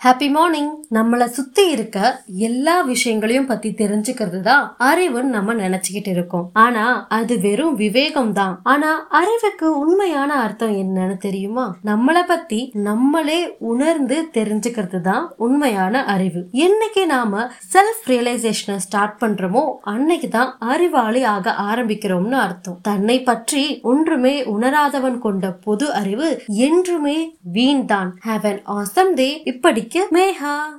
Happy morning நம்மளை சுத்தி இருக்க எல்லா விஷயங்களையும் பத்தி தெரிஞ்சுக்கிறது தான் அறிவுன்னு நம்ம நினைச்சுக்கிட்டு இருக்கோம். ஆனா அது வெறும் விவேகம் தான். ஆனா அறிவுக்கு உண்மையான அர்த்தம் என்னன்னு தெரியுமா? நம்மளை பத்தி நம்மளே உணர்ந்து தெரிஞ்சுக்கிறது தான் உண்மையான அறிவு. என்னைக்கு நாம செல்ஃப் ரியலைசேஷனை ஸ்டார்ட் பண்றோமோ அன்னைக்கு தான் அறிவாளி ஆக ஆரம்பிக்கிறோம்னு அர்த்தம். தன்னை பற்றி ஒன்றுமே உணராதவன் கொண்ட பொது அறிவு என்றுமே வீண் தான் ஹாவ் அன் ஆசம் டே ठीक है? मैं हाँ।